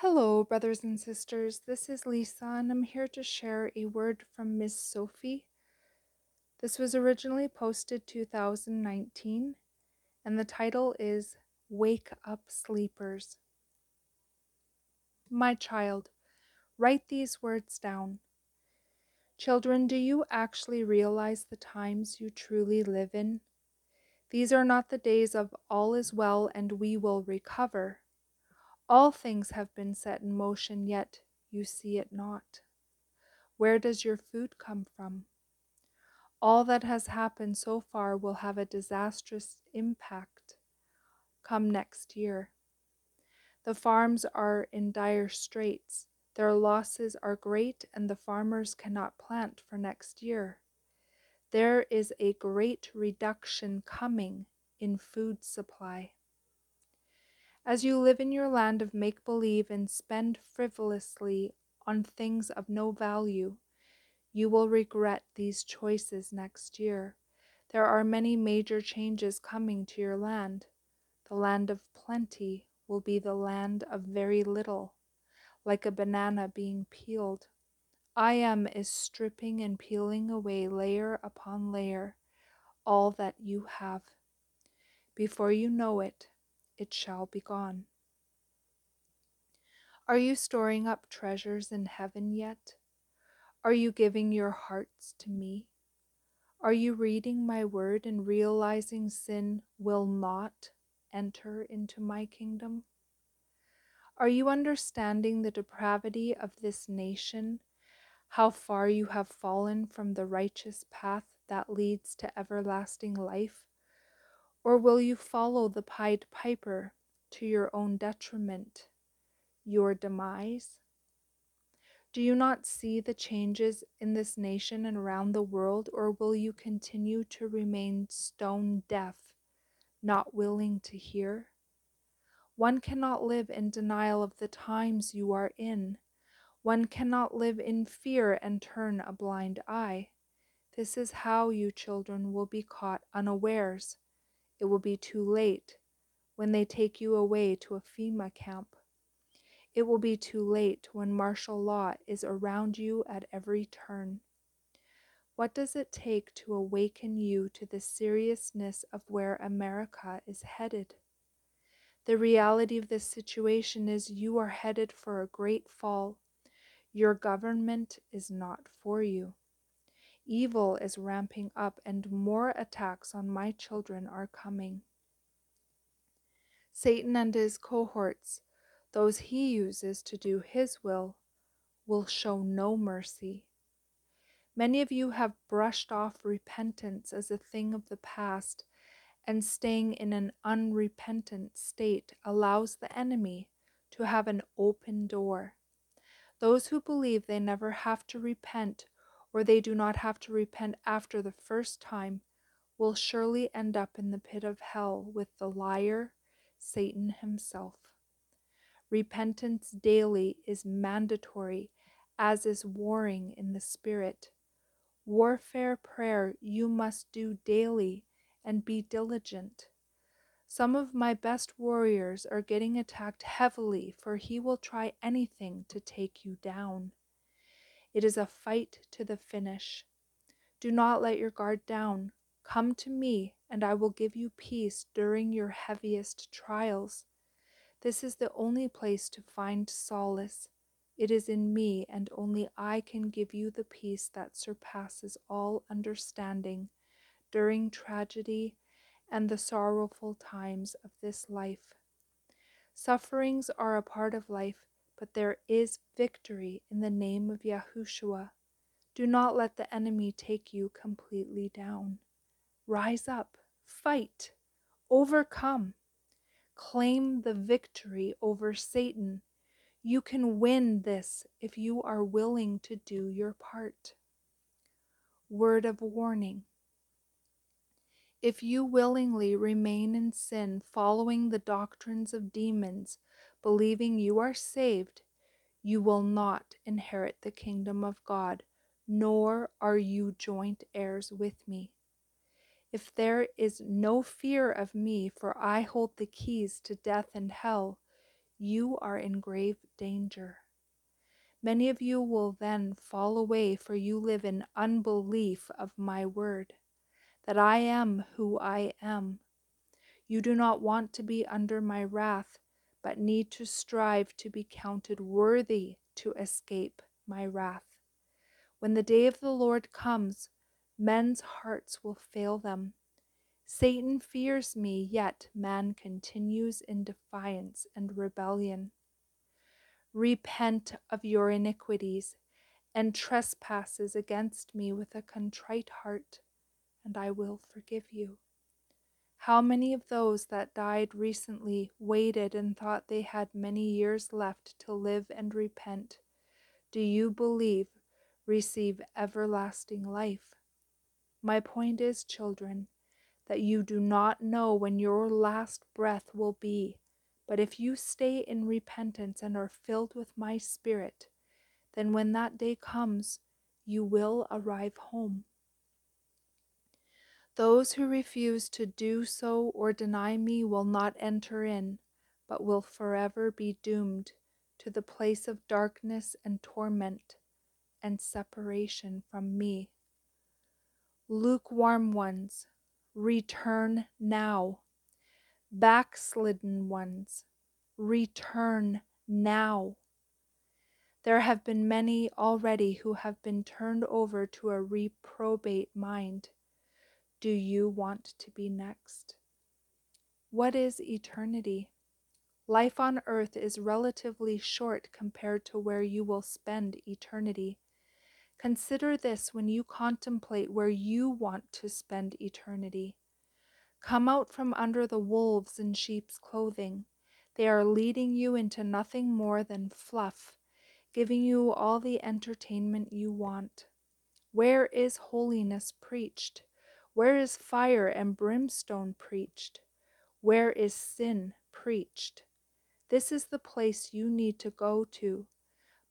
Hello, brothers and sisters. This is Lisa, and I'm here to share a word from Miss Sophie. This was originally posted 2019, and the title is Wake Up Sleepers. My child, write these words down. Children, do you actually realize the times you truly live in? These are not the days of all is well and we will recover. All things have been set in motion, yet you see it not. Where does your food come from? All that has happened so far will have a disastrous impact come next year. The farms are in dire straits. Their losses are great, and the farmers cannot plant for next year. There is a great reduction coming in food supply. As you live in your land of make believe and spend frivolously on things of no value, you will regret these choices next year. There are many major changes coming to your land. The land of plenty will be the land of very little, like a banana being peeled. I am is stripping and peeling away layer upon layer all that you have. Before you know it, it shall be gone. Are you storing up treasures in heaven yet? Are you giving your hearts to me? Are you reading my word and realizing sin will not enter into my kingdom? Are you understanding the depravity of this nation, how far you have fallen from the righteous path that leads to everlasting life? Or will you follow the Pied Piper to your own detriment, your demise? Do you not see the changes in this nation and around the world, or will you continue to remain stone deaf, not willing to hear? One cannot live in denial of the times you are in. One cannot live in fear and turn a blind eye. This is how you children will be caught unawares it will be too late when they take you away to a FEMA camp. It will be too late when martial law is around you at every turn. What does it take to awaken you to the seriousness of where America is headed? The reality of this situation is you are headed for a great fall. Your government is not for you. Evil is ramping up, and more attacks on my children are coming. Satan and his cohorts, those he uses to do his will, will show no mercy. Many of you have brushed off repentance as a thing of the past, and staying in an unrepentant state allows the enemy to have an open door. Those who believe they never have to repent or they do not have to repent after the first time, will surely end up in the pit of hell with the liar, Satan himself. Repentance daily is mandatory, as is warring in the Spirit. Warfare prayer you must do daily and be diligent. Some of my best warriors are getting attacked heavily, for he will try anything to take you down. It is a fight to the finish. Do not let your guard down. Come to me, and I will give you peace during your heaviest trials. This is the only place to find solace. It is in me, and only I can give you the peace that surpasses all understanding during tragedy and the sorrowful times of this life. Sufferings are a part of life, but there is victory in the name of Yahushua. Do not let the enemy take you completely down. Rise up, fight, overcome. Claim the victory over Satan. You can win this if you are willing to do your part. Word of warning. If you willingly remain in sin, following the doctrines of demons, believing you are saved, you will not inherit the kingdom of God, nor are you joint heirs with me. If there is no fear of me, for I hold the keys to death and hell, you are in grave danger. Many of you will then fall away, for you live in unbelief of my word, that I am who I am. You do not want to be under my wrath, but need to strive to be counted worthy to escape my wrath. When the day of the Lord comes, men's hearts will fail them. Satan fears me, yet man continues in defiance and rebellion. Repent of your iniquities and trespasses against me with a contrite heart, and I will forgive you. How many of those that died recently waited and thought they had many years left to live and repent? Do you believe receive everlasting life? My point is, children, that you do not know when your last breath will be but if you stay in repentance and are filled with my Spirit, then when that day comes, you will arrive home. Those who refuse to do so or deny me will not enter in, but will forever be doomed to the place of darkness and torment and separation from me. Lukewarm ones, return now backslidden ones, return now. There have been many already who have been turned over to a reprobate mind. Do you want to be next? What is eternity? Life on earth is relatively short compared to where you will spend eternity. Consider this when you contemplate where you want to spend eternity. Come out from under the wolves in sheep's clothing. They are leading you into nothing more than fluff, giving you all the entertainment you want. Where is holiness preached? Where is fire and brimstone preached? Where is sin preached? This is the place you need to go to,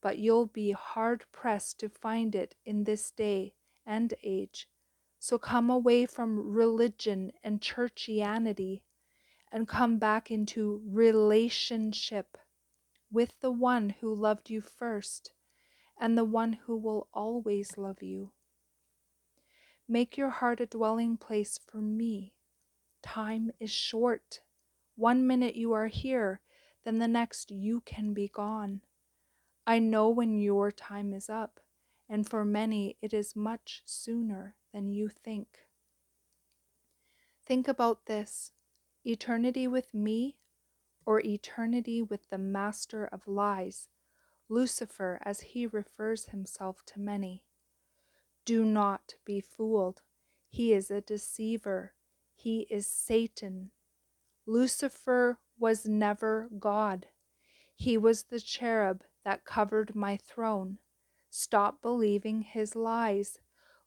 but you'll be hard pressed to find it in this day and age so come away from religion and churchianity and come back into relationship with the one who loved you first and the one who will always love you. Make your heart a dwelling place for me. Time is short. One minute you are here, then the next you can be gone. I know when your time is up, and for many it is much sooner than you think. Think about this eternity with me or eternity with the master of lies, Lucifer, as he refers himself to many. Do not be fooled. He is a deceiver. He is Satan. Lucifer was never God. He was the cherub that covered my throne. Stop believing his lies.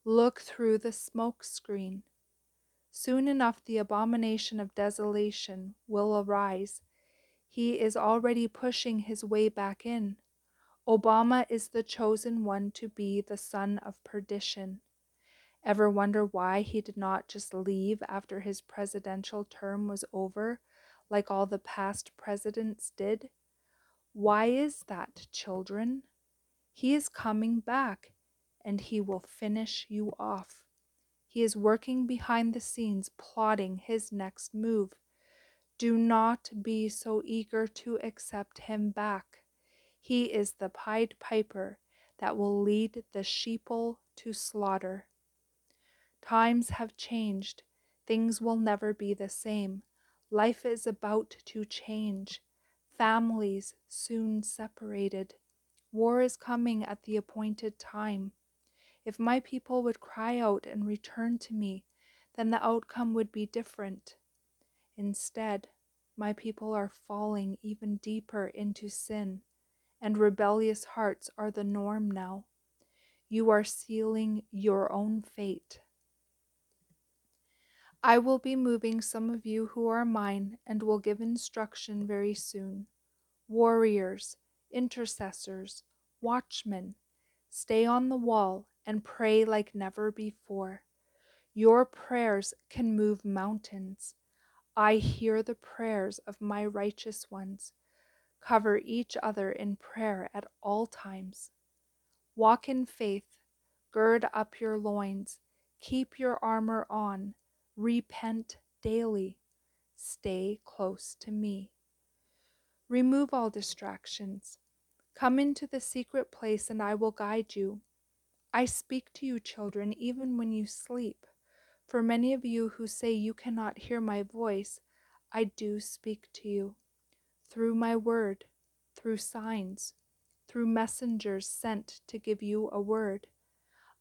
Look through the smoke screen. Soon enough, the abomination of desolation will arise. He is already pushing his way back in. Obama is the chosen one to be the son of perdition. Ever wonder why he did not just leave after his presidential term was over, like all the past presidents did? Why is that, children? He is coming back and he will finish you off. He is working behind the scenes, plotting his next move. Do not be so eager to accept him back. He is the Pied Piper that will lead the sheeple to slaughter. Times have changed. Things will never be the same. Life is about to change. Families soon separated. War is coming at the appointed time. If my people would cry out and return to me, then the outcome would be different. Instead, my people are falling even deeper into sin, and rebellious hearts are the norm now. You are sealing your own fate. I will be moving some of you who are mine and will give instruction very soon. Warriors, intercessors, watchmen, stay on the wall and pray like never before. Your prayers can move mountains. I hear the prayers of my righteous ones. Cover each other in prayer at all times. Walk in faith, gird up your loins, keep your armor on, repent daily, stay close to me. Remove all distractions. Come into the secret place, and I will guide you. I speak to you, children, even when you sleep. For many of you who say you cannot hear my voice, I do speak to you through my word, through signs, through messengers sent to give you a word.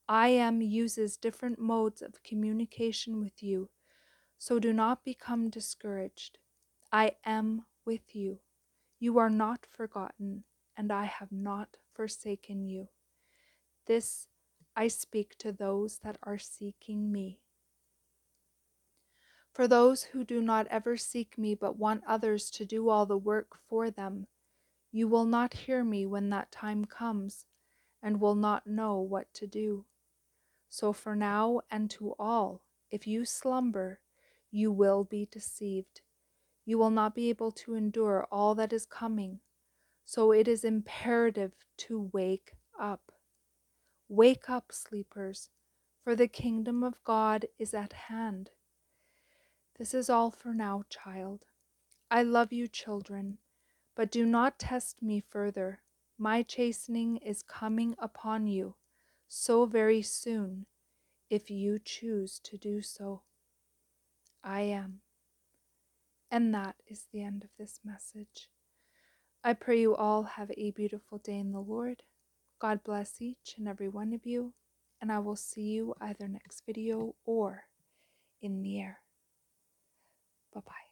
I am uses different modes of communication with you, so do not become discouraged. I am with you. You are not forgotten, and I have not forsaken you. This I speak to those that are seeking me. For those who do not ever seek me but want others to do all the work for them, you will not hear me when that time comes, and will not know what to do. So for now and to all, if you slumber, you will be deceived. You will not be able to endure all that is coming. So it is imperative to wake up. Wake up, sleepers, for the kingdom of God is at hand. This is all for now, child. I love you, children, but do not test me further. My chastening is coming upon you so very soon, if you choose to do so. I am. And that is the end of this message. I pray you all have a beautiful day in the Lord. God bless each and every one of you, and I will see you either next video or in the air. Bye bye.